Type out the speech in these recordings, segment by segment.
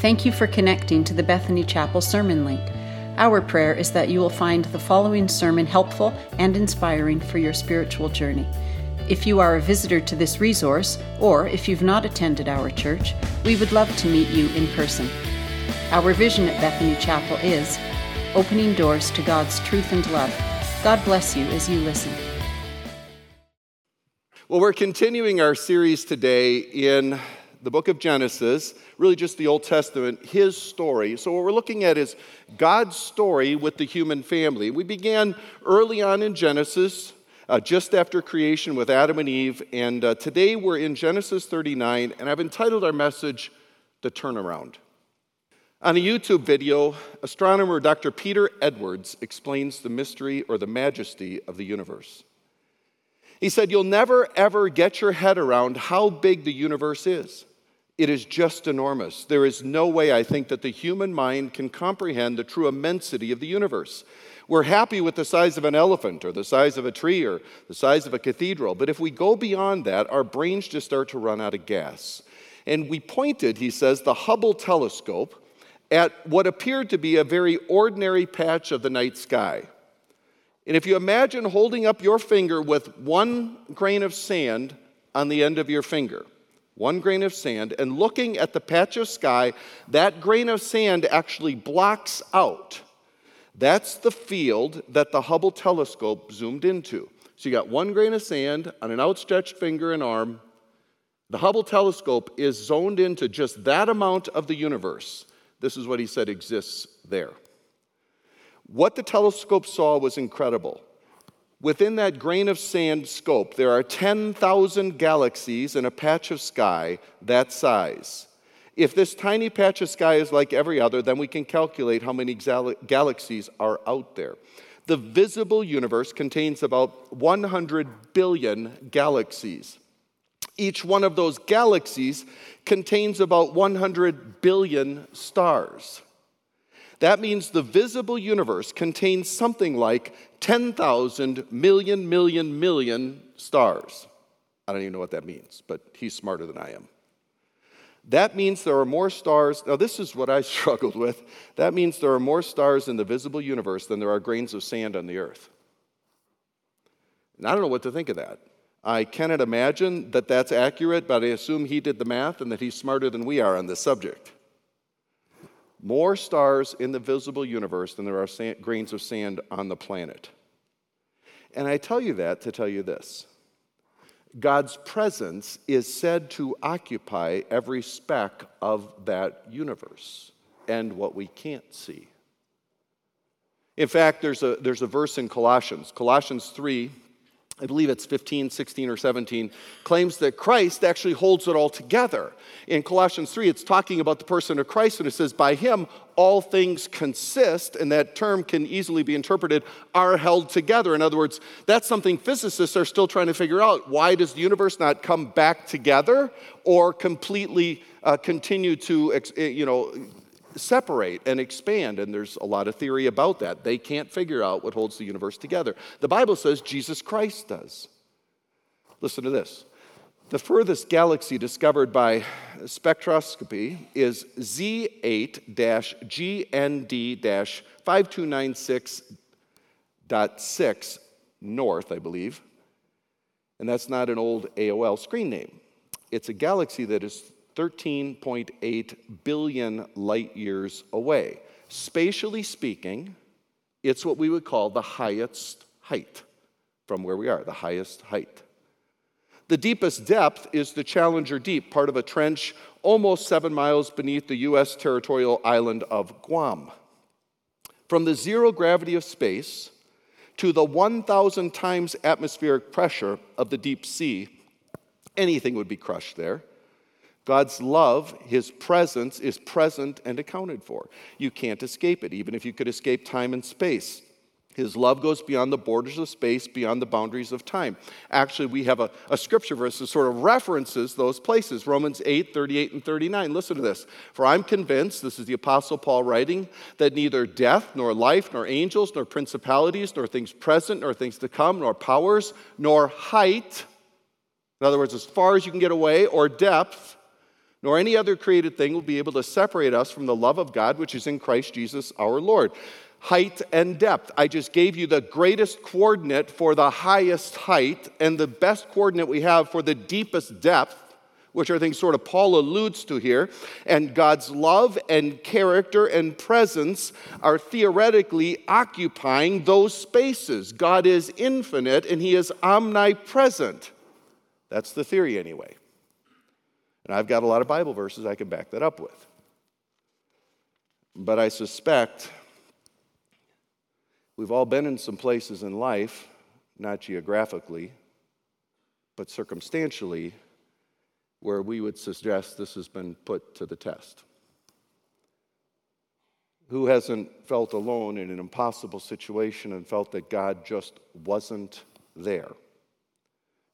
Thank you for connecting to the Bethany Chapel Sermon Link. Our prayer is that you will find the following sermon helpful and inspiring for your spiritual journey. If you are a visitor to this resource, or if you've not attended our church, we would love to meet you in person. Our vision at Bethany Chapel is opening doors to God's truth and love. God bless you as you listen. Well, we're continuing our series today in the book of Genesis, really just the Old Testament, his story. So, what we're looking at is God's story with the human family. We began early on in Genesis, uh, just after creation with Adam and Eve, and uh, today we're in Genesis 39, and I've entitled our message, The Turnaround. On a YouTube video, astronomer Dr. Peter Edwards explains the mystery or the majesty of the universe. He said, You'll never ever get your head around how big the universe is. It is just enormous. There is no way, I think, that the human mind can comprehend the true immensity of the universe. We're happy with the size of an elephant or the size of a tree or the size of a cathedral, but if we go beyond that, our brains just start to run out of gas. And we pointed, he says, the Hubble telescope at what appeared to be a very ordinary patch of the night sky. And if you imagine holding up your finger with one grain of sand on the end of your finger, one grain of sand, and looking at the patch of sky, that grain of sand actually blocks out. That's the field that the Hubble telescope zoomed into. So you got one grain of sand on an outstretched finger and arm. The Hubble telescope is zoned into just that amount of the universe. This is what he said exists there. What the telescope saw was incredible. Within that grain of sand scope, there are 10,000 galaxies in a patch of sky that size. If this tiny patch of sky is like every other, then we can calculate how many galaxies are out there. The visible universe contains about 100 billion galaxies. Each one of those galaxies contains about 100 billion stars. That means the visible universe contains something like 10,000 million, million, million stars. I don't even know what that means, but he's smarter than I am. That means there are more stars. Now, this is what I struggled with. That means there are more stars in the visible universe than there are grains of sand on the earth. And I don't know what to think of that. I cannot imagine that that's accurate, but I assume he did the math and that he's smarter than we are on this subject more stars in the visible universe than there are sand, grains of sand on the planet. And I tell you that to tell you this God's presence is said to occupy every speck of that universe and what we can't see. In fact, there's a, there's a verse in Colossians, Colossians 3, I believe it's 15, 16, or 17, claims that Christ actually holds it all together. In Colossians 3, it's talking about the person of Christ, and it says, By him all things consist, and that term can easily be interpreted, are held together. In other words, that's something physicists are still trying to figure out. Why does the universe not come back together or completely uh, continue to, eh, you know, separate and expand, and there's a lot of theory about that. They can't figure out what holds the universe together. The Bible says Jesus Christ does. Listen to this. The furthest galaxy discovered by spectroscopy is Z8 GND 5296.6 north, I believe. And that's not an old AOL screen name. It's a galaxy that is 13.8 billion light years away. Spatially speaking, it's what we would call the highest height from where we are, the highest height. The deepest depth is the Challenger Deep, part of a trench almost seven miles beneath the U.S. territorial island of Guam. From the zero gravity of space to the 1,000 times atmospheric pressure of the deep sea, anything would be crushed there. God's love, His presence, is present and accounted for. You can't escape it, even if you could escape time and space. His love goes beyond the borders of space, beyond the boundaries of time. Actually, we have a, a, scripture verse that sort of references those places Romans 8, 38, and 39. Listen to this. For I'm convinced, this is the Apostle Paul writing, that neither death, nor life, nor angels, nor principalities, nor things present, nor things to come, nor powers, nor height, in other words, as far as you can get away, or depth, nor any other created thing will be able to separate us from the love of God which is in Christ Jesus our Lord. Height and depth. I just gave you the greatest coordinate for the highest height and the best coordinate we have for the deepest depth, which are things sort of Paul alludes to here. And God's love and character and presence are theoretically occupying those spaces. God is infinite and He is omnipresent. That's the theory, anyway. And I've got a lot of Bible verses I can back that up with. But I suspect we've all been in some places in life, not geographically, but circumstantially, where we would suggest this has been put to the test. Who hasn't felt alone in an impossible situation and felt that God just wasn't there?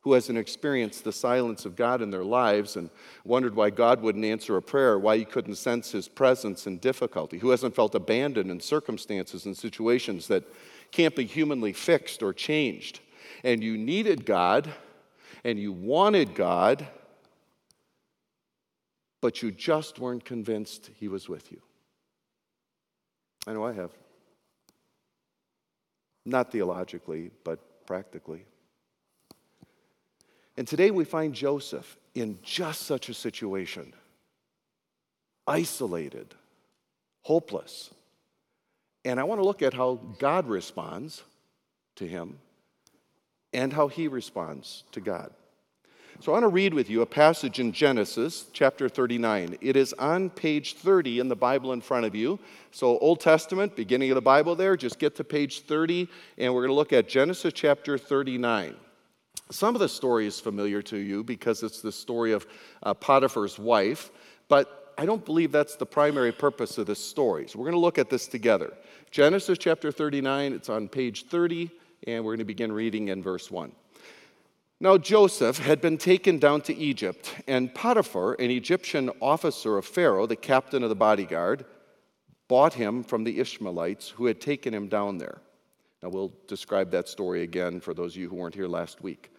Who hasn't experienced the silence of God in their lives and wondered why God wouldn't answer a prayer, why he couldn't sense his presence in difficulty, who hasn't felt abandoned in circumstances and situations that can't be humanly fixed or changed. And you needed God and you wanted God, but you just weren't convinced he was with you. I know I have. Not theologically, but practically. And today we find Joseph in just such a situation isolated, hopeless. And I want to look at how God responds to him and how he responds to God. So I want to read with you a passage in Genesis chapter 39. It is on page 30 in the Bible in front of you. So, Old Testament, beginning of the Bible there, just get to page 30, and we're going to look at Genesis chapter 39. Some of the story is familiar to you because it's the story of uh, Potiphar's wife, but I don't believe that's the primary purpose of this story. So we're going to look at this together. Genesis chapter 39, it's on page 30, and we're going to begin reading in verse 1. Now Joseph had been taken down to Egypt, and Potiphar, an Egyptian officer of Pharaoh, the captain of the bodyguard, bought him from the Ishmaelites who had taken him down there. Now we'll describe that story again for those of you who weren't here last week.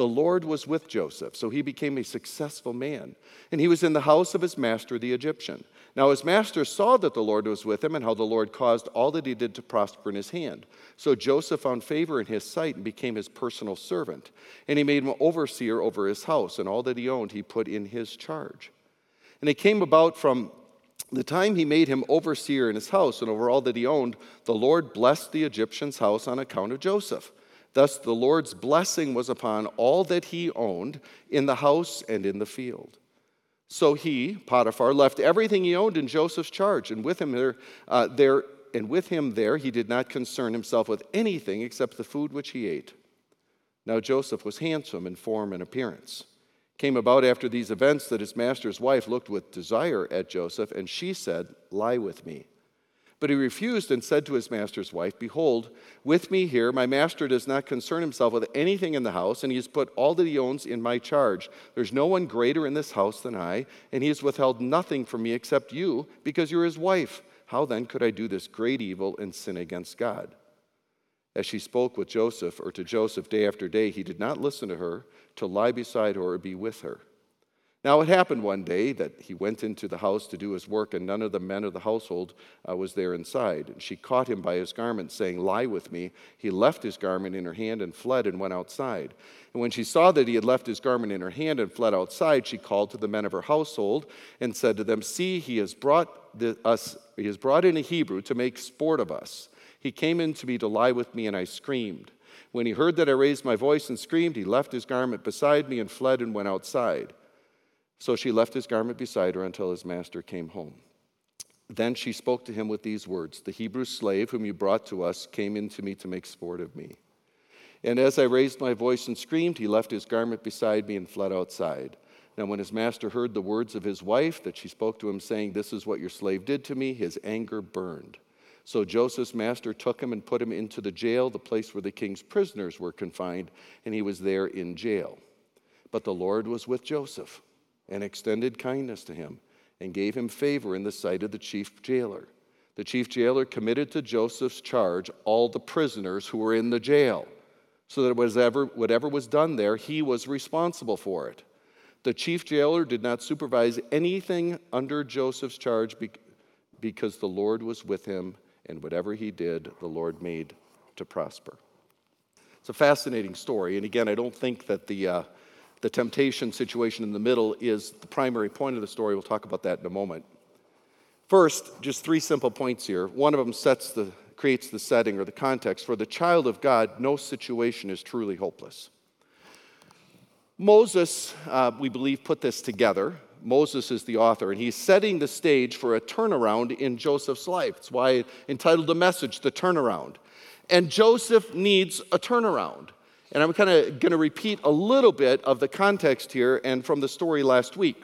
The Lord was with Joseph, so he became a successful man. And he was in the house of his master, the Egyptian. Now his master saw that the Lord was with him and how the Lord caused all that he did to prosper in his hand. So Joseph found favor in his sight and became his personal servant. And he made him overseer over his house, and all that he owned he put in his charge. And it came about from the time he made him overseer in his house and over all that he owned, the Lord blessed the Egyptian's house on account of Joseph. Thus, the Lord's blessing was upon all that he owned in the house and in the field. So he, Potiphar, left everything he owned in Joseph's charge, and with him there, uh, there, and with him there, he did not concern himself with anything except the food which he ate. Now Joseph was handsome in form and appearance. Came about after these events that his master's wife looked with desire at Joseph, and she said, "Lie with me." But he refused and said to his master's wife, Behold, with me here, my master does not concern himself with anything in the house, and he has put all that he owns in my charge. There's no one greater in this house than I, and he has withheld nothing from me except you, because you're his wife. How then could I do this great evil and sin against God? As she spoke with Joseph, or to Joseph day after day, he did not listen to her to lie beside her or be with her. Now it happened one day that he went into the house to do his work, and none of the men of the household uh, was there inside. And she caught him by his garment, saying, Lie with me. He left his garment in her hand and fled and went outside. And when she saw that he had left his garment in her hand and fled outside, she called to the men of her household and said to them, See, he has brought the, us, he has brought in a Hebrew to make sport of us. He came in to me to lie with me, and I screamed. When he heard that I raised my voice and screamed, he left his garment beside me and fled and went outside. So she left his garment beside her until his master came home. Then she spoke to him with these words The Hebrew slave whom you brought to us came in to me to make sport of me. And as I raised my voice and screamed, he left his garment beside me and fled outside. Now, when his master heard the words of his wife, that she spoke to him, saying, This is what your slave did to me, his anger burned. So Joseph's master took him and put him into the jail, the place where the king's prisoners were confined, and he was there in jail. But the Lord was with Joseph and extended kindness to him and gave him favor in the sight of the chief jailer. The chief jailer committed to Joseph's charge all the prisoners who were in the jail, so that whatever, whatever was done there, he was responsible for it. The chief jailer did not supervise anything under Joseph's charge because the Lord was with him, and whatever he did, the Lord made to prosper. It's a fascinating story. And again, I don't think that the, uh, the temptation situation in the middle is the primary point of the story. We'll talk about that in a moment. First, just three simple points here. One of them sets the, creates the setting or the context. For the child of God, no situation is truly hopeless. Moses, uh, we believe, put this together. Moses is the author, and he's setting the stage for a turnaround in Joseph's life. It's why I entitled the message, The Turnaround. And Joseph needs a turnaround. And I'm kind of going to repeat a little bit of the context here and from the story last week.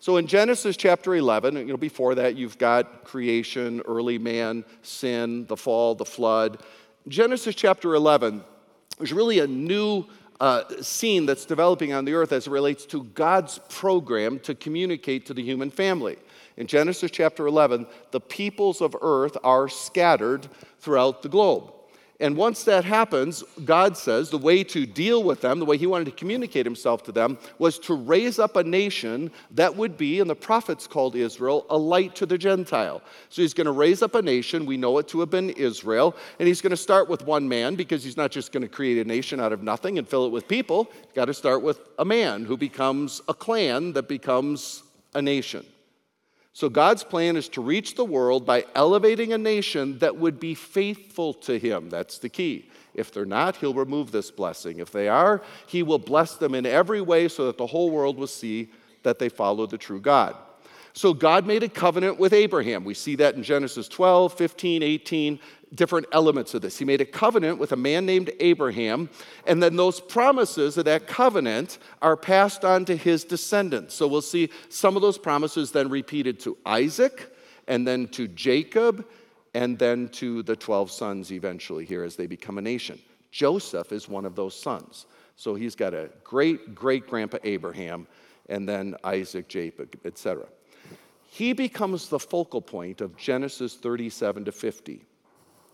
So in Genesis chapter 11, you know, before that, you've got creation, early man, sin, the fall, the flood. Genesis chapter 11 is really a new uh, scene that's developing on the earth as it relates to God's program to communicate to the human family. In Genesis chapter 11, the peoples of earth are scattered throughout the globe. And once that happens, God says the way to deal with them, the way He wanted to communicate Himself to them, was to raise up a nation that would be, and the prophets called Israel, a light to the Gentile. So He's going to raise up a nation, we know it to have been Israel, and He's going to start with one man because He's not just going to create a nation out of nothing and fill it with people. Got to start with a man who becomes a clan that becomes a nation. So, God's plan is to reach the world by elevating a nation that would be faithful to Him. That's the key. If they're not, He'll remove this blessing. If they are, He will bless them in every way so that the whole world will see that they follow the true God. So God made a covenant with Abraham. We see that in Genesis 12, 15, 18, different elements of this. He made a covenant with a man named Abraham, and then those promises of that covenant are passed on to his descendants. So we'll see some of those promises then repeated to Isaac, and then to Jacob, and then to the 12 sons eventually here as they become a nation. Joseph is one of those sons. So he's got a great great grandpa Abraham, and then Isaac, Jacob, etc he becomes the focal point of Genesis 37 to 50.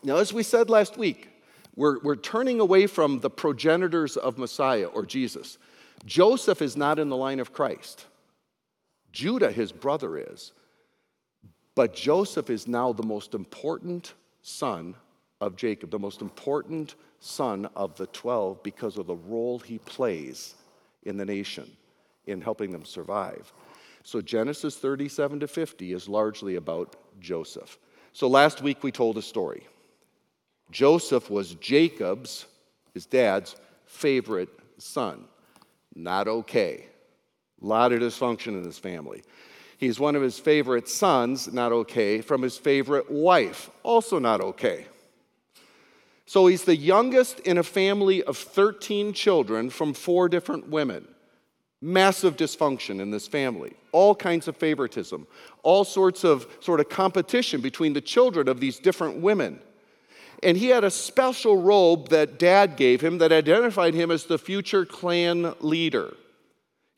Now, as we said last week, we're, we're turning away from the progenitors of Messiah or Jesus. Joseph is not in the line of Christ. Judah, his brother, is. But Joseph is now the most important son of Jacob, the most important son of the 12 because of the role he plays in the nation in helping them survive. So Genesis 37 to 50 is largely about Joseph. So last week we told a story. Joseph was Jacob's, his dad's, favorite son. Not okay. A lot of dysfunction in his family. He's one of his favorite sons, not okay, from his favorite wife, also not okay. So he's the youngest in a family of 13 children from four different women. Massive dysfunction in this family, all kinds of favoritism, all sorts of sort of competition between the children of these different women. And he had a special robe that dad gave him that identified him as the future clan leader.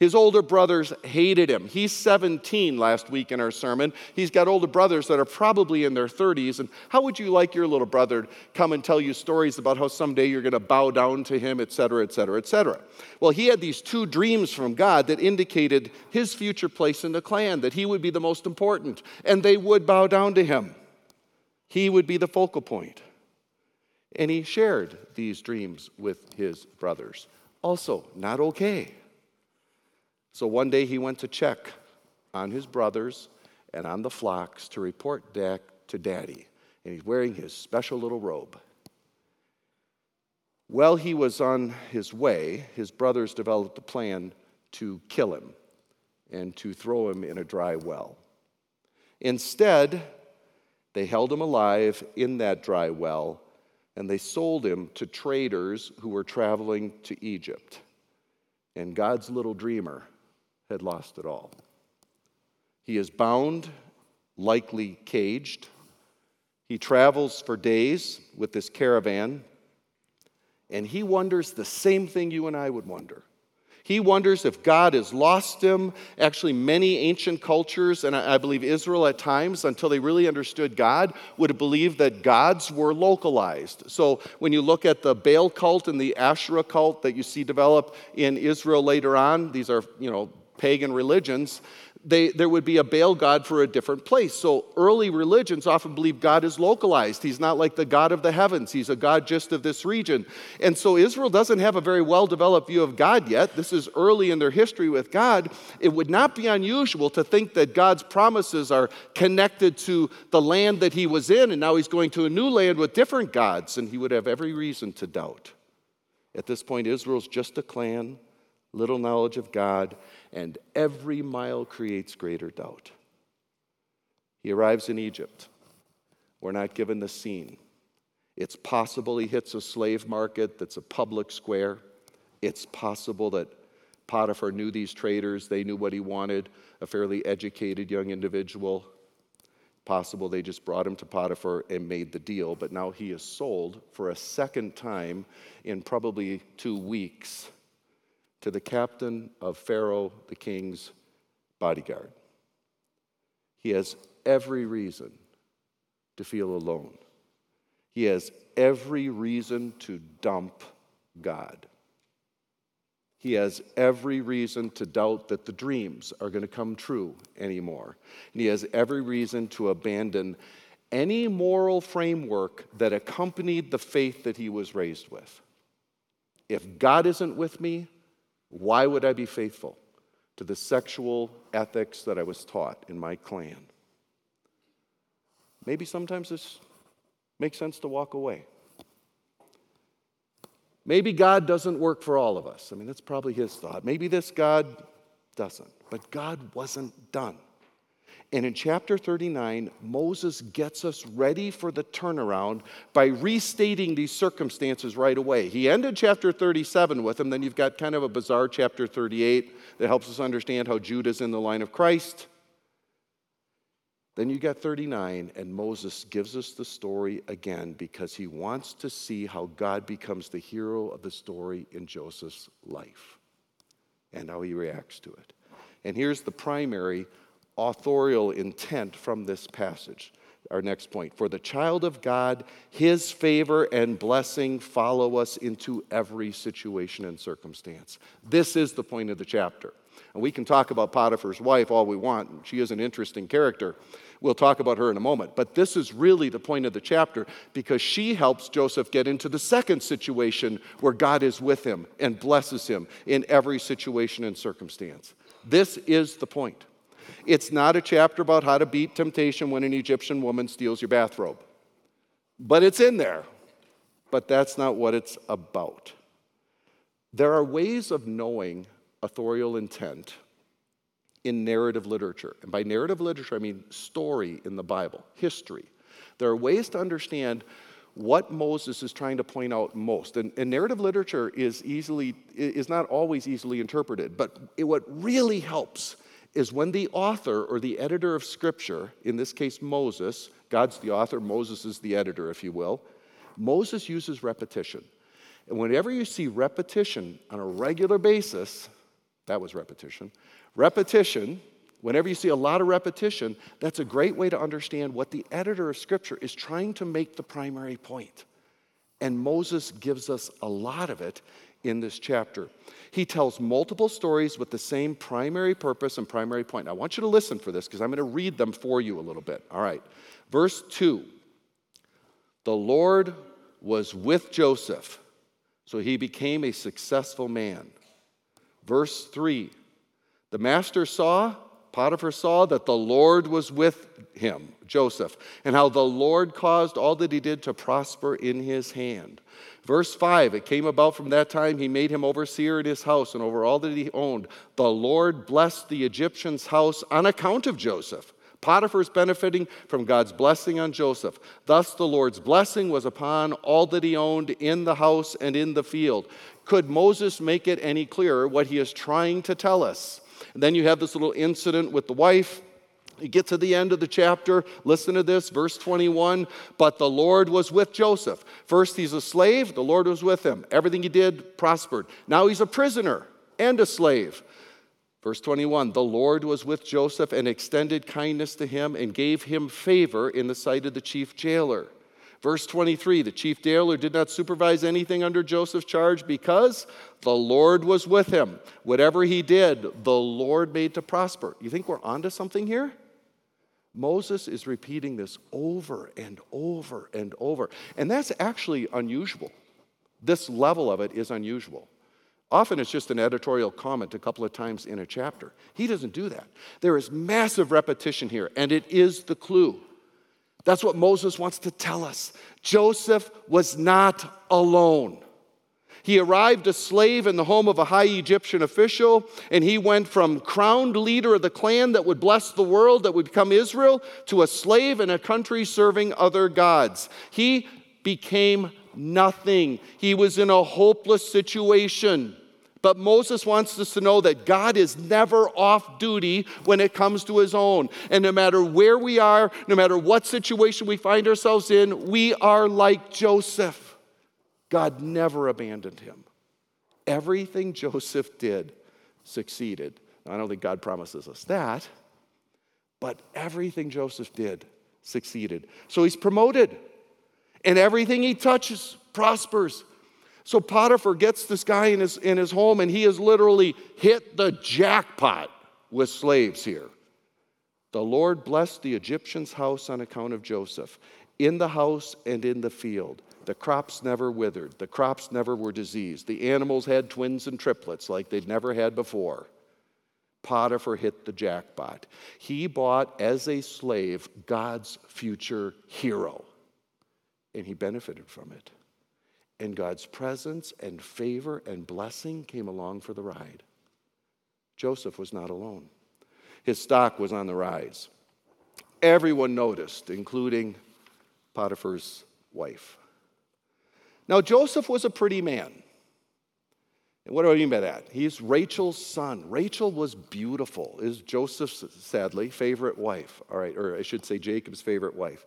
His older brothers hated him. He's 17 last week in our sermon. He's got older brothers that are probably in their 30s. And how would you like your little brother to come and tell you stories about how someday you're going to bow down to him, et cetera, et cetera, et cetera? Well, he had these two dreams from God that indicated his future place in the clan, that he would be the most important, and they would bow down to him. He would be the focal point. And he shared these dreams with his brothers. Also, not okay. So one day he went to check on his brothers and on the flocks to report back to daddy. And he's wearing his special little robe. While he was on his way, his brothers developed a plan to kill him and to throw him in a dry well. Instead, they held him alive in that dry well and they sold him to traders who were traveling to Egypt. And God's little dreamer had lost it all. He is bound, likely caged. He travels for days with this caravan, and he wonders the same thing you and I would wonder. He wonders if God has lost him. Actually, many ancient cultures, and I believe Israel at times, until they really understood God, would have believed that gods were localized. So when you look at the Baal cult and the Asherah cult that you see develop in Israel later on, these are, you know, pagan religions, they, there would be a Baal god for a different place. So early religions often believe God is localized. He's not like the God of the heavens, He's a God just of this region. And so Israel doesn't have a very well developed view of God yet. This is early in their history with God. It would not be unusual to think that God's promises are connected to the land that He was in, and now He's going to a new land with different gods, and He would have every reason to doubt. At this point, Israel's just a clan, little knowledge of God and every mile creates greater doubt. He arrives in Egypt. We're not given the scene. It's possible he hits a slave market that's a public square. It's possible that Potiphar knew these traders, they knew what he wanted, a fairly educated young individual. Possible they just brought him to Potiphar and made the deal, but now he is sold for a second time in probably two weeks to the captain of Pharaoh, the king's bodyguard. He has every reason to feel alone. He has every reason to dump God. He has every reason to doubt that the dreams are going to come true anymore. And he has every reason to abandon any moral framework that accompanied the faith that he was raised with. If God isn't with me, why would I be faithful to the sexual ethics that I was taught in my clan? Maybe sometimes this makes sense to walk away. Maybe God doesn't work for all of us. I mean, that's probably his thought. Maybe this God doesn't. But God wasn't done. And in chapter 39, Moses gets us ready for the turnaround by restating these circumstances right away. He ended chapter 37 with them, then you've got kind of a bizarre chapter 38 that helps us understand how Judah's in the line of Christ. Then you got 39, and Moses gives us the story again because he wants to see how God becomes the hero of the story in Joseph's life and how he reacts to it. And here's the primary authorial intent from this passage. Our next point. For the child of God, his favor and blessing follow us into every situation and circumstance. This is the point of the chapter. And we can talk about Potiphar's wife all we want. She is an interesting character. We'll talk about her in a moment. But this is really the point of the chapter because she helps Joseph get into the second situation where God is with him and blesses him in every situation and circumstance. This is the point. It's not a chapter about how to beat temptation when an Egyptian woman steals your bathrobe, but it's in there. But that's not what it's about. There are ways of knowing authorial intent in narrative literature. And by narrative literature, I mean story in the Bible, history. There are ways to understand what Moses is trying to point out most. And, and, narrative literature is easily is not always easily interpreted, but it, what really helps is when the author or the editor of Scripture, in this case Moses, God's the author, Moses is the editor, if you will, Moses uses repetition. And whenever you see repetition on a regular basis, that was repetition, repetition, whenever you see a lot of repetition, that's a great way to understand what the editor of Scripture is trying to make the primary point. And Moses gives us a lot of it in this chapter. He tells multiple stories with the same primary purpose and primary point. I want you to listen for this because I'm going to read them for you a little bit. All right. Verse 2 The Lord was with Joseph, so he became a successful man. Verse 3 The master saw, Potiphar saw that the Lord was with him, Joseph, and how the Lord caused all that he did to prosper in his hand. Verse 5 It came about from that time he made him overseer in his house and over all that he owned. The Lord blessed the Egyptian's house on account of Joseph. Potiphar is benefiting from God's blessing on Joseph. Thus, the Lord's blessing was upon all that he owned in the house and in the field. Could Moses make it any clearer what he is trying to tell us? And then you have this little incident with the wife you get to the end of the chapter, listen to this, verse 21. But the Lord was with Joseph. First, he's a slave, the Lord was with him. Everything he did prospered. Now he's a prisoner and a slave. Verse 21 The Lord was with Joseph and extended kindness to him and gave him favor in the sight of the chief jailer. Verse 23 the chief jailer did not supervise anything under Joseph's charge because the Lord was with him. Whatever he did, the Lord made to prosper. You think we're onto something here? Moses is repeating this over and over and over. And that's actually unusual. This level of it is unusual. Often it's just an editorial comment a couple of times in a chapter. He doesn't do that. There is massive repetition here, and it is the clue. That's what Moses wants to tell us. Joseph was not alone. He arrived a slave in the home of a high Egyptian official, and he went from crowned leader of the clan that would bless the world, that would become Israel, to a slave in a country serving other gods. He became nothing. He was in a hopeless situation. But Moses wants us to know that God is never off duty when it comes to his own. And no matter where we are, no matter what situation we find ourselves in, we are like Joseph. God never abandoned him. Everything Joseph did succeeded. I don't think God promises us that, but everything Joseph did succeeded. So he's promoted, and everything he touches prospers. So Potiphar gets this guy in his, in his home, and he has literally hit the jackpot with slaves here. The Lord blessed the Egyptian's house on account of Joseph, in the house and in the field. The crops never withered, the crops never were diseased. The animals had twins and triplets like they'd never had before. Potiphar hit the jackpot. He bought as a slave God's future hero, and he benefited from it and God's presence and favor and blessing came along for the ride. Joseph was not alone. His stock was on the rise. Everyone noticed, including Potiphar's wife. Now, Joseph was a pretty man. And what do I mean by that? He's Rachel's son. Rachel was beautiful, is Joseph's, sadly, favorite wife. All right, or I should say Jacob's favorite wife.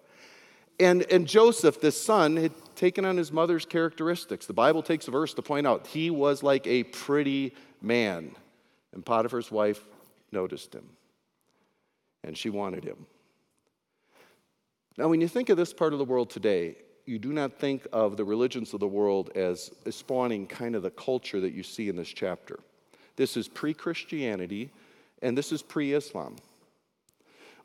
And, and Joseph, this son, had taken on his mother's characteristics. The Bible takes a verse to point out he was like a pretty man. And Potiphar's wife noticed him, and she wanted him. Now, when you think of this part of the world today, you do not think of the religions of the world as spawning kind of the culture that you see in this chapter. This is pre Christianity, and this is pre Islam.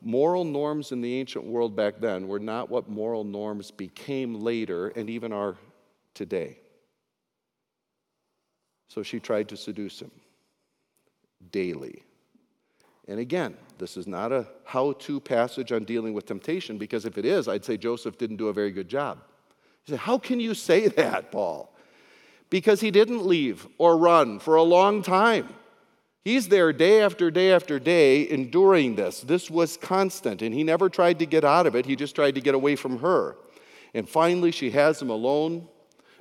Moral norms in the ancient world back then were not what moral norms became later and even are today. So she tried to seduce him daily. And again, this is not a how to passage on dealing with temptation, because if it is, I'd say Joseph didn't do a very good job. He said, How can you say that, Paul? Because he didn't leave or run for a long time. He's there day after day after day enduring this. This was constant, and he never tried to get out of it. He just tried to get away from her. And finally, she has him alone.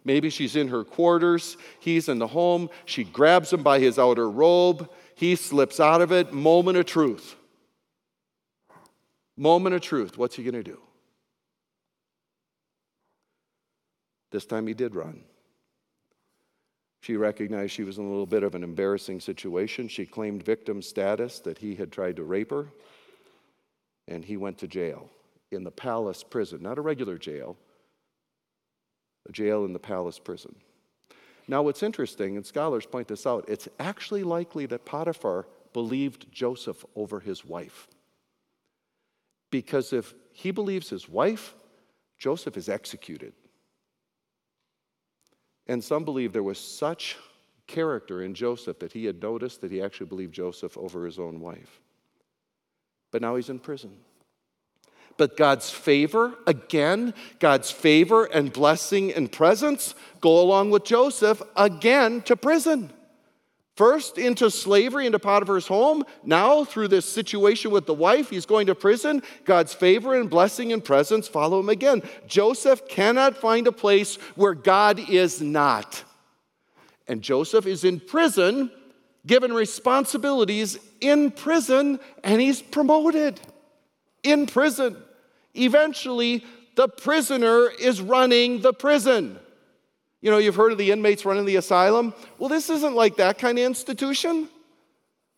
Maybe she's in her quarters. He's in the home. She grabs him by his outer robe. He slips out of it. Moment of truth. Moment of truth. What's he going to do? This time he did run. She recognized she was in a little bit of an embarrassing situation. She claimed victim status that he had tried to rape her, and he went to jail in the palace prison, not a regular jail, a jail in the palace prison. Now, what's interesting, and scholars point this out, it's actually likely that Potiphar believed Joseph over his wife. Because if he believes his wife, Joseph is executed. And some believe there was such character in Joseph that he had noticed that he actually believed Joseph over his own wife. But now he's in prison. But God's favor, again, God's favor and blessing and presence go along with Joseph again to prison. First into slavery, into Potiphar's home. Now, through this situation with the wife, he's going to prison. God's favor and blessing and presence follow him again. Joseph cannot find a place where God is not. And Joseph is in prison, given responsibilities in prison, and he's promoted in prison. Eventually, the prisoner is running the prison. You know, you've heard of the inmates running the asylum. Well, this isn't like that kind of institution.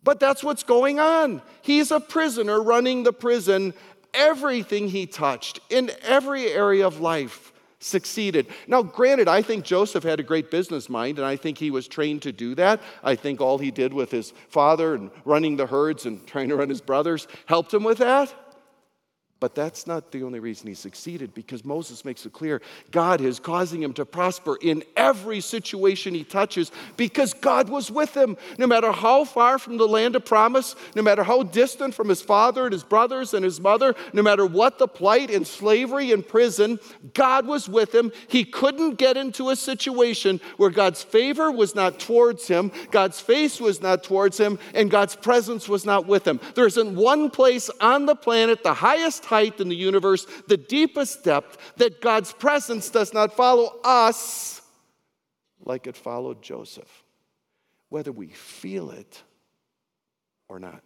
But that's what's going on. He's a prisoner running the prison. Everything he touched in every area of life succeeded. Now, granted, I think Joseph had a great business mind, and I think he was trained to do that. I think all he did with his father and running the herds and trying to run his brothers helped him with that. But that's not the only reason he succeeded because Moses makes it clear God is causing him to prosper in every situation he touches because God was with him. No matter how far from the land of promise, no matter how distant from his father and his brothers and his mother, no matter what the plight in slavery and prison, God was with him. He couldn't get into a situation where God's favor was not towards him, God's face was not towards him, and God's presence was not with him. There isn't one place on the planet, the highest height in the universe, the deepest depth, that God's presence does not follow us like it followed Joseph, whether we feel it or not.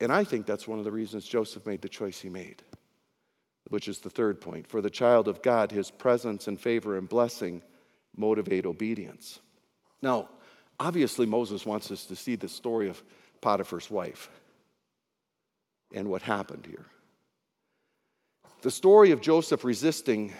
And I think that's one of the reasons Joseph made the choice he made, which is the third point. For the child of God, his presence and favor and blessing motivate obedience. Now, obviously, Moses wants us to see the story of Potiphar's wife and what happened here. The story of Joseph resisting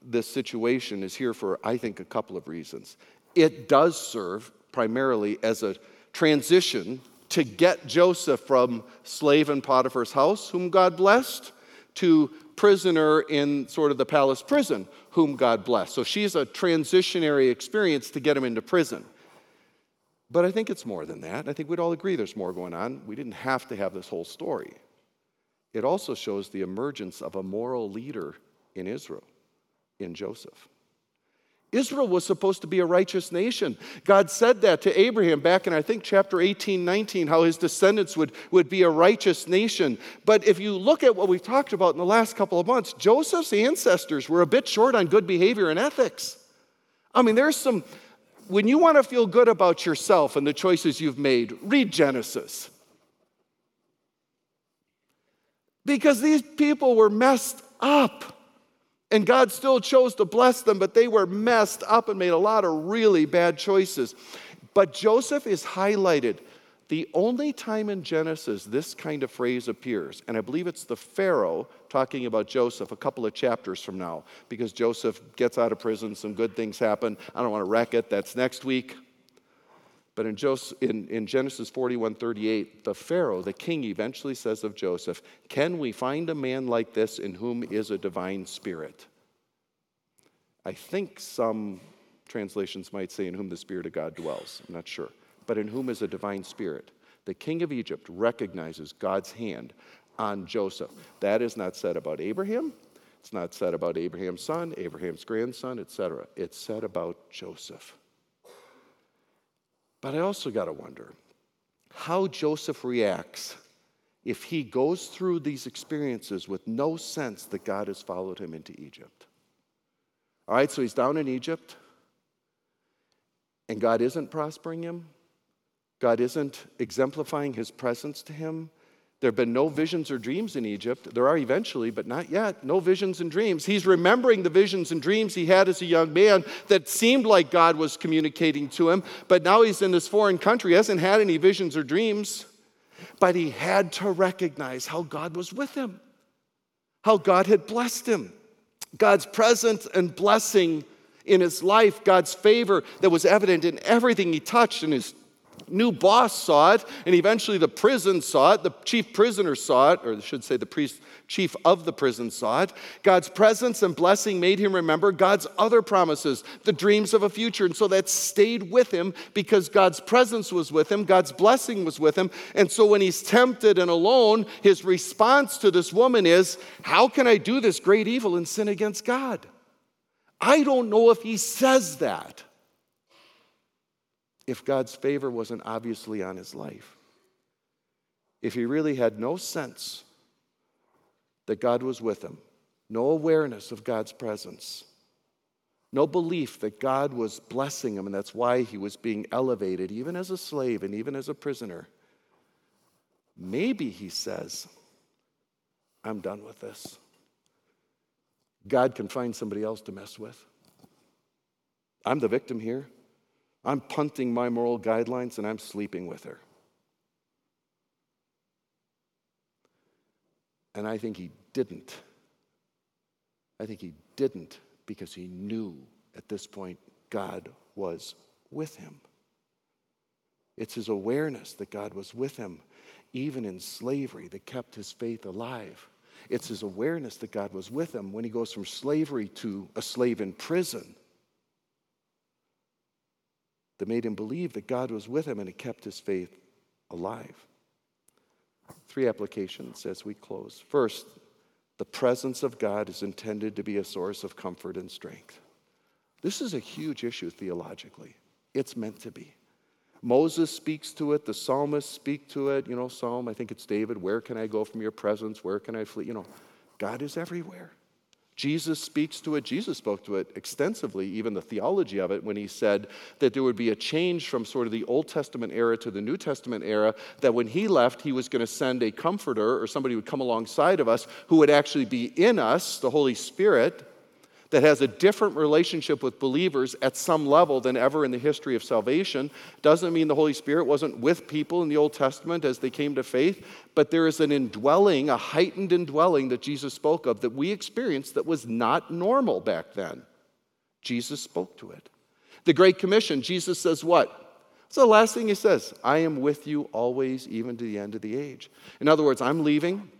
this situation is here for, I think, a couple of reasons. It does serve primarily as a transition to get Joseph from slave in Potiphar's house, whom God blessed, to prisoner in sort of the palace prison, whom God blessed. So she's a transitionary experience to get him into prison. But I think it's more than that. I think we'd all agree there's more going on. We didn't have to have this whole story it also shows the emergence of a moral leader in Israel, in Joseph. Israel was supposed to be a righteous nation. God said that to Abraham back in, I think, chapter 18, 19, how his descendants would, would be a righteous nation. But if you look at what we've talked about in the last couple of months, Joseph's ancestors were a bit short on good behavior and ethics. I mean, there's some, when you want to feel good about yourself and the choices you've made, read Genesis. Because these people were messed up. And God still chose to bless them, but they were messed up and made a lot of really bad choices. But Joseph is highlighted. The only time in Genesis this kind of phrase appears, and I believe it's the Pharaoh talking about Joseph a couple of chapters from now, because Joseph gets out of prison, some good things happen. I don't want to wreck it, that's next week. But in, Joseph, in, in, Genesis 41 38, the Pharaoh, the king, eventually says of Joseph, Can we find a man like this in whom is a divine spirit? I think some translations might say, In whom the Spirit of God dwells. I'm not sure. But in whom is a divine spirit? The king of Egypt recognizes God's hand on Joseph. That is not said about Abraham. It's not said about Abraham's son, Abraham's grandson, etc. It's said about Joseph. But I also got to wonder how Joseph reacts if he goes through these experiences with no sense that God has followed him into Egypt. All right, so he's down in Egypt, and God isn't prospering him. God isn't exemplifying his presence to him. There have been no visions or dreams in Egypt. There are eventually, but not yet. No visions and dreams. He's remembering the visions and dreams he had as a young man that seemed like God was communicating to him, but now he's in this foreign country, he hasn't had any visions or dreams. But he had to recognize how God was with him, how God had blessed him. God's presence and blessing in his life, God's favor that was evident in everything he touched in his new boss saw it, and eventually the prison saw it, the chief prisoner saw it, or I should say the priest, chief of the prison saw it. God's presence and blessing made him remember God's other promises, the dreams of a future. And so that stayed with him because God's presence was with him, God's blessing was with him. And so when he's tempted and alone, his response to this woman is, How can I do this great evil and sin against God? I don't know if he says that if God's favor wasn't obviously on his life. If he really had no sense that God was with him, no awareness of God's presence, no belief that God was blessing him, and that's why he was being elevated, even as a slave and even as a prisoner. Maybe he says, I'm done with this. God can find somebody else to mess with. I'm the victim here. I'm punting my moral guidelines and I'm sleeping with her. And I think he didn't. I think he didn't because he knew at this point God was with him. It's his awareness that God was with him, even in slavery, that kept his faith alive. It's his awareness that God was with him when he goes from slavery to a slave in prison that made him believe that God was with him and it kept his faith alive. Three applications as we close. First, the presence of God is intended to be a source of comfort and strength. This is a huge issue theologically. It's meant to be. Moses speaks to it, the psalmists speak to it. You know, Psalm, I think it's David, where can I go from your presence? Where can I flee? You know, God is everywhere. Jesus speaks to it. Jesus spoke to it extensively, even the theology of it, when he said that there would be a change from sort of the Old Testament era to the New Testament era, that when he left, he was going to send a comforter or somebody would come alongside of us who would actually be in us, the Holy Spirit, that has a different relationship with believers at some level than ever in the history of salvation. Doesn't mean the Holy Spirit wasn't with people in the Old Testament as they came to faith, but there is an indwelling, a heightened indwelling that Jesus spoke of that we experienced that was not normal back then. Jesus spoke to it. The Great Commission, Jesus says what? It's the last thing he says I am with you always, even to the end of the age. In other words, I'm leaving.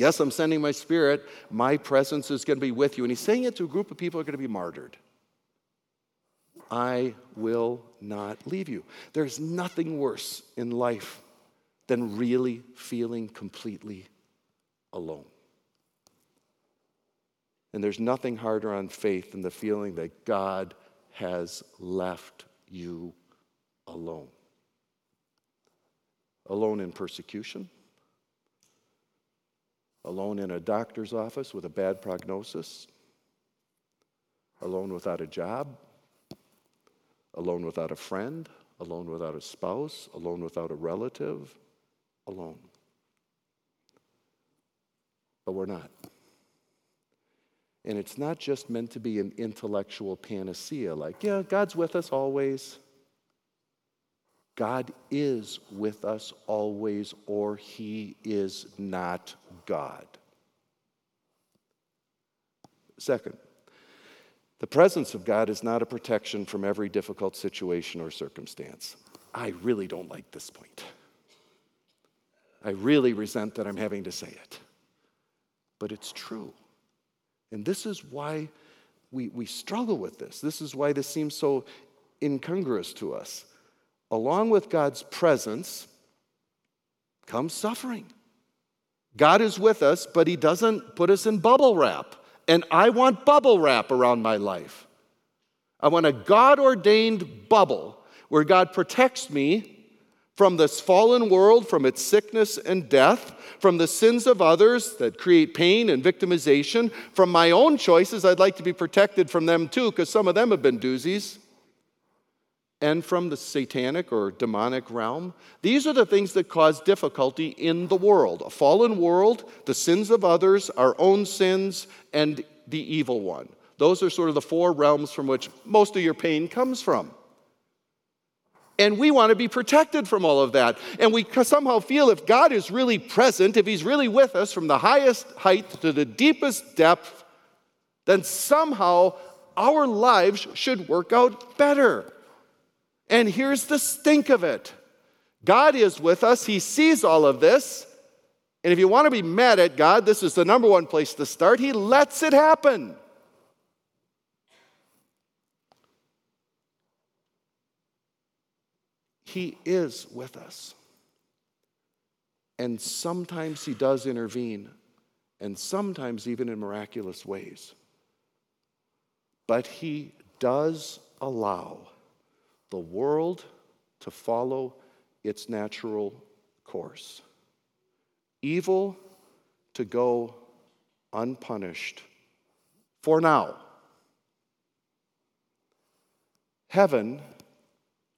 Yes, I'm sending my spirit. My presence is going to be with you. And he's saying it to a group of people who are going to be martyred. I will not leave you. There's nothing worse in life than really feeling completely alone. And there's nothing harder on faith than the feeling that God has left you alone. Alone in persecution alone in a doctor's office with a bad prognosis, alone without a job, alone without a friend, alone without a spouse, alone without a relative, alone. But we're not. And it's not just meant to be an intellectual panacea, like, yeah, God's with us always. God is with us always, or he is not God. Second, the presence of God is not a protection from every difficult situation or circumstance. I really don't like this point. I really resent that I'm having to say it. But it's true. And this is why we, we struggle with this. This is why this seems so incongruous to us along with God's presence comes suffering. God is with us, but He doesn't put us in bubble wrap. And I want bubble wrap around my life. I want a God ordained bubble where God protects me from this fallen world, from its sickness and death, from the sins of others that create pain and victimization, from my own choices. I'd like to be protected from them too, because some of them have been doozies and from the satanic or demonic realm. These are the things that cause difficulty in the world a fallen world, the sins of others, our own sins, and the evil one. Those are sort of the four realms from which most of your pain comes from. And we want to be protected from all of that. And we somehow feel if God is really present, if He's really with us from the highest height to the deepest depth, then somehow our lives should work out better. And here's the stink of it God is with us, He sees all of this. And if you want to be mad at God, this is the number one place to start. He lets it happen. He is with us. And sometimes He does intervene, and sometimes even in miraculous ways. But He does allow the world to follow its natural course. Evil to go unpunished for now. Heaven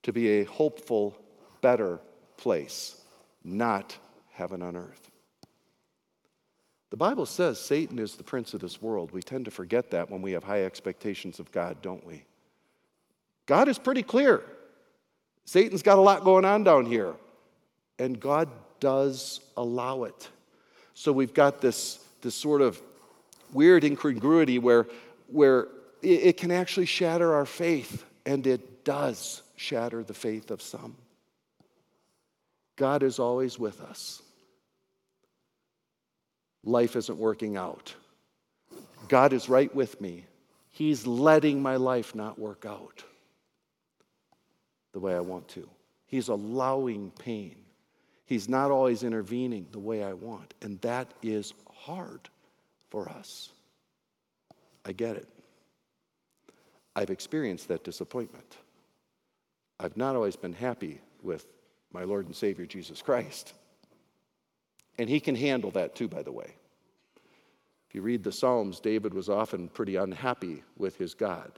to be a hopeful, better place, not heaven on earth. The Bible says Satan is the prince of this world. We tend to forget that when we have high expectations of God, don't we? God is pretty clear. Satan's got a lot going on down here, and God does allow it. So we've got this, this sort of weird incongruity where, where it, it can actually shatter our faith, and it does shatter the faith of some. God is always with us. Life isn't working out. God is right with me. He's letting my life not work out the way I want to. He's allowing pain. He's not always intervening the way I want. And that is hard for us. I get it. I've experienced that disappointment. I've not always been happy with my Lord and Savior Jesus Christ. And he can handle that too, by the way. If you read the Psalms, David was often pretty unhappy with his God.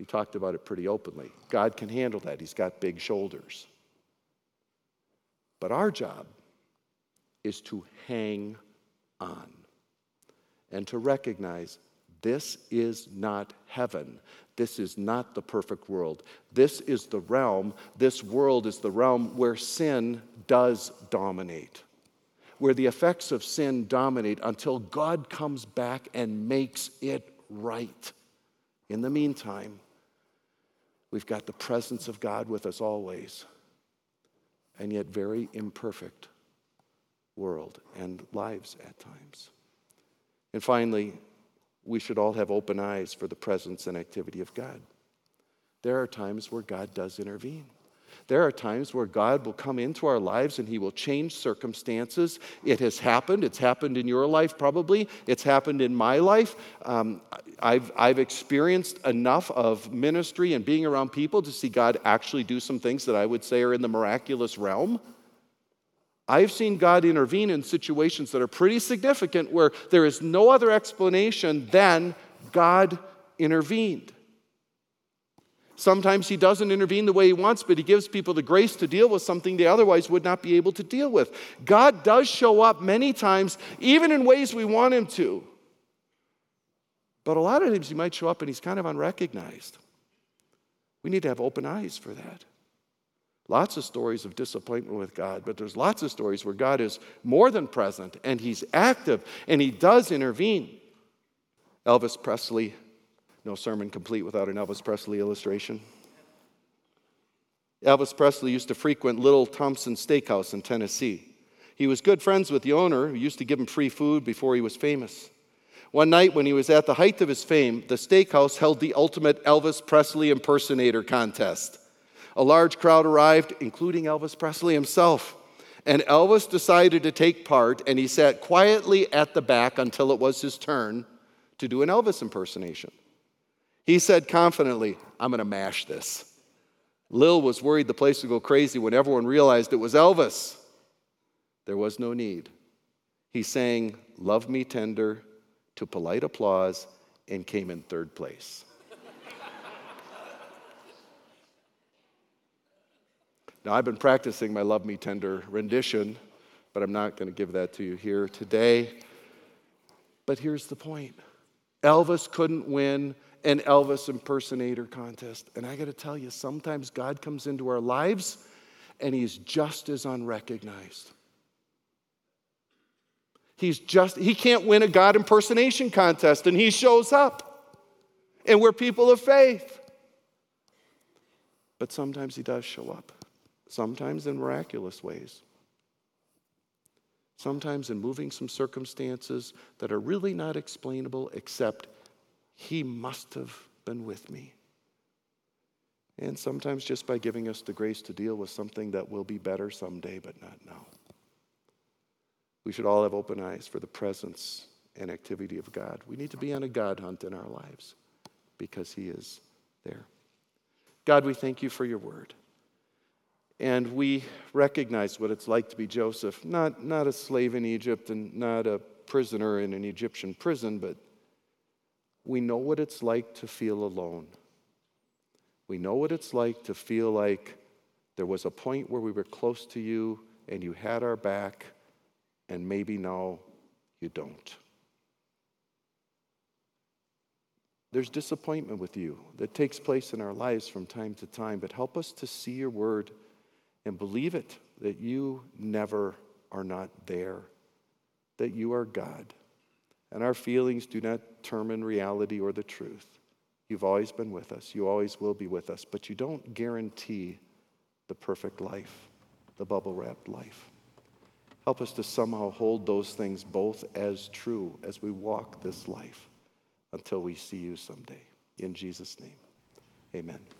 He talked about it pretty openly. God can handle that, he's got big shoulders. But our job is to hang on and to recognize this is not heaven. This is not the perfect world. This is the realm. This world is the realm where sin does dominate, where the effects of sin dominate until God comes back and makes it right. In the meantime, we've got the presence of God with us always, and yet very imperfect world and lives at times. And finally, we should all have open eyes for the presence and activity of God. There are times where God does intervene. There are times where God will come into our lives and He will change circumstances. It has happened. It's happened in your life, probably. It's happened in my life. Um, I've, I've experienced enough of ministry and being around people to see God actually do some things that I would say are in the miraculous realm. I've seen God intervene in situations that are pretty significant where there is no other explanation than God intervened. Sometimes He doesn't intervene the way He wants, but He gives people the grace to deal with something they otherwise would not be able to deal with. God does show up many times, even in ways we want Him to. But a lot of times He might show up and He's kind of unrecognized. We need to have open eyes for that. Lots of stories of disappointment with God, but there's lots of stories where God is more than present and He's active and He does intervene. Elvis Presley, no sermon complete without an Elvis Presley illustration. Elvis Presley used to frequent Little Thompson Steakhouse in Tennessee. He was good friends with the owner, who used to give him free food before he was famous. One night, when he was at the height of his fame, the steakhouse held the ultimate Elvis Presley impersonator contest. A large crowd arrived, including Elvis Presley himself. And Elvis decided to take part, and he sat quietly at the back until it was his turn to do an Elvis impersonation. He said confidently, I'm going to mash this. Lil was worried the place would go crazy when everyone realized it was Elvis. There was no need. He sang Love Me Tender to polite applause and came in third place. Now, I've been practicing my Love Me Tender rendition, but I'm not going to give that to you here today. But here's the point Elvis couldn't win an Elvis impersonator contest. And I got to tell you, sometimes God comes into our lives and he's just as unrecognized. He's just, he can't win a God impersonation contest and he shows up. And we're people of faith. But sometimes he does show up sometimes in miraculous ways, sometimes in moving some circumstances that are really not explainable, except He must have been with me. And sometimes just by giving us the grace to deal with something that will be better someday, but not now. We should all have open eyes for the presence and activity of God. We need to be on a God hunt in our lives because He is there. God, we thank you for your word. And we recognize what it's like to be Joseph, not, not a slave in Egypt and not a prisoner in an Egyptian prison, but we know what it's like to feel alone. We know what it's like to feel like there was a point where we were close to you and you had our back, and maybe now you don't. There's disappointment with you that takes place in our lives from time to time, but help us to see your word and believe it that you never are not there, that you are God, and our feelings do not determine reality or the truth. You've always been with us. You always will be with us, but you don't guarantee the perfect life, the bubble wrapped life. Help us to somehow hold those things both as true as we walk this life until we see you someday. In Jesus' name, amen.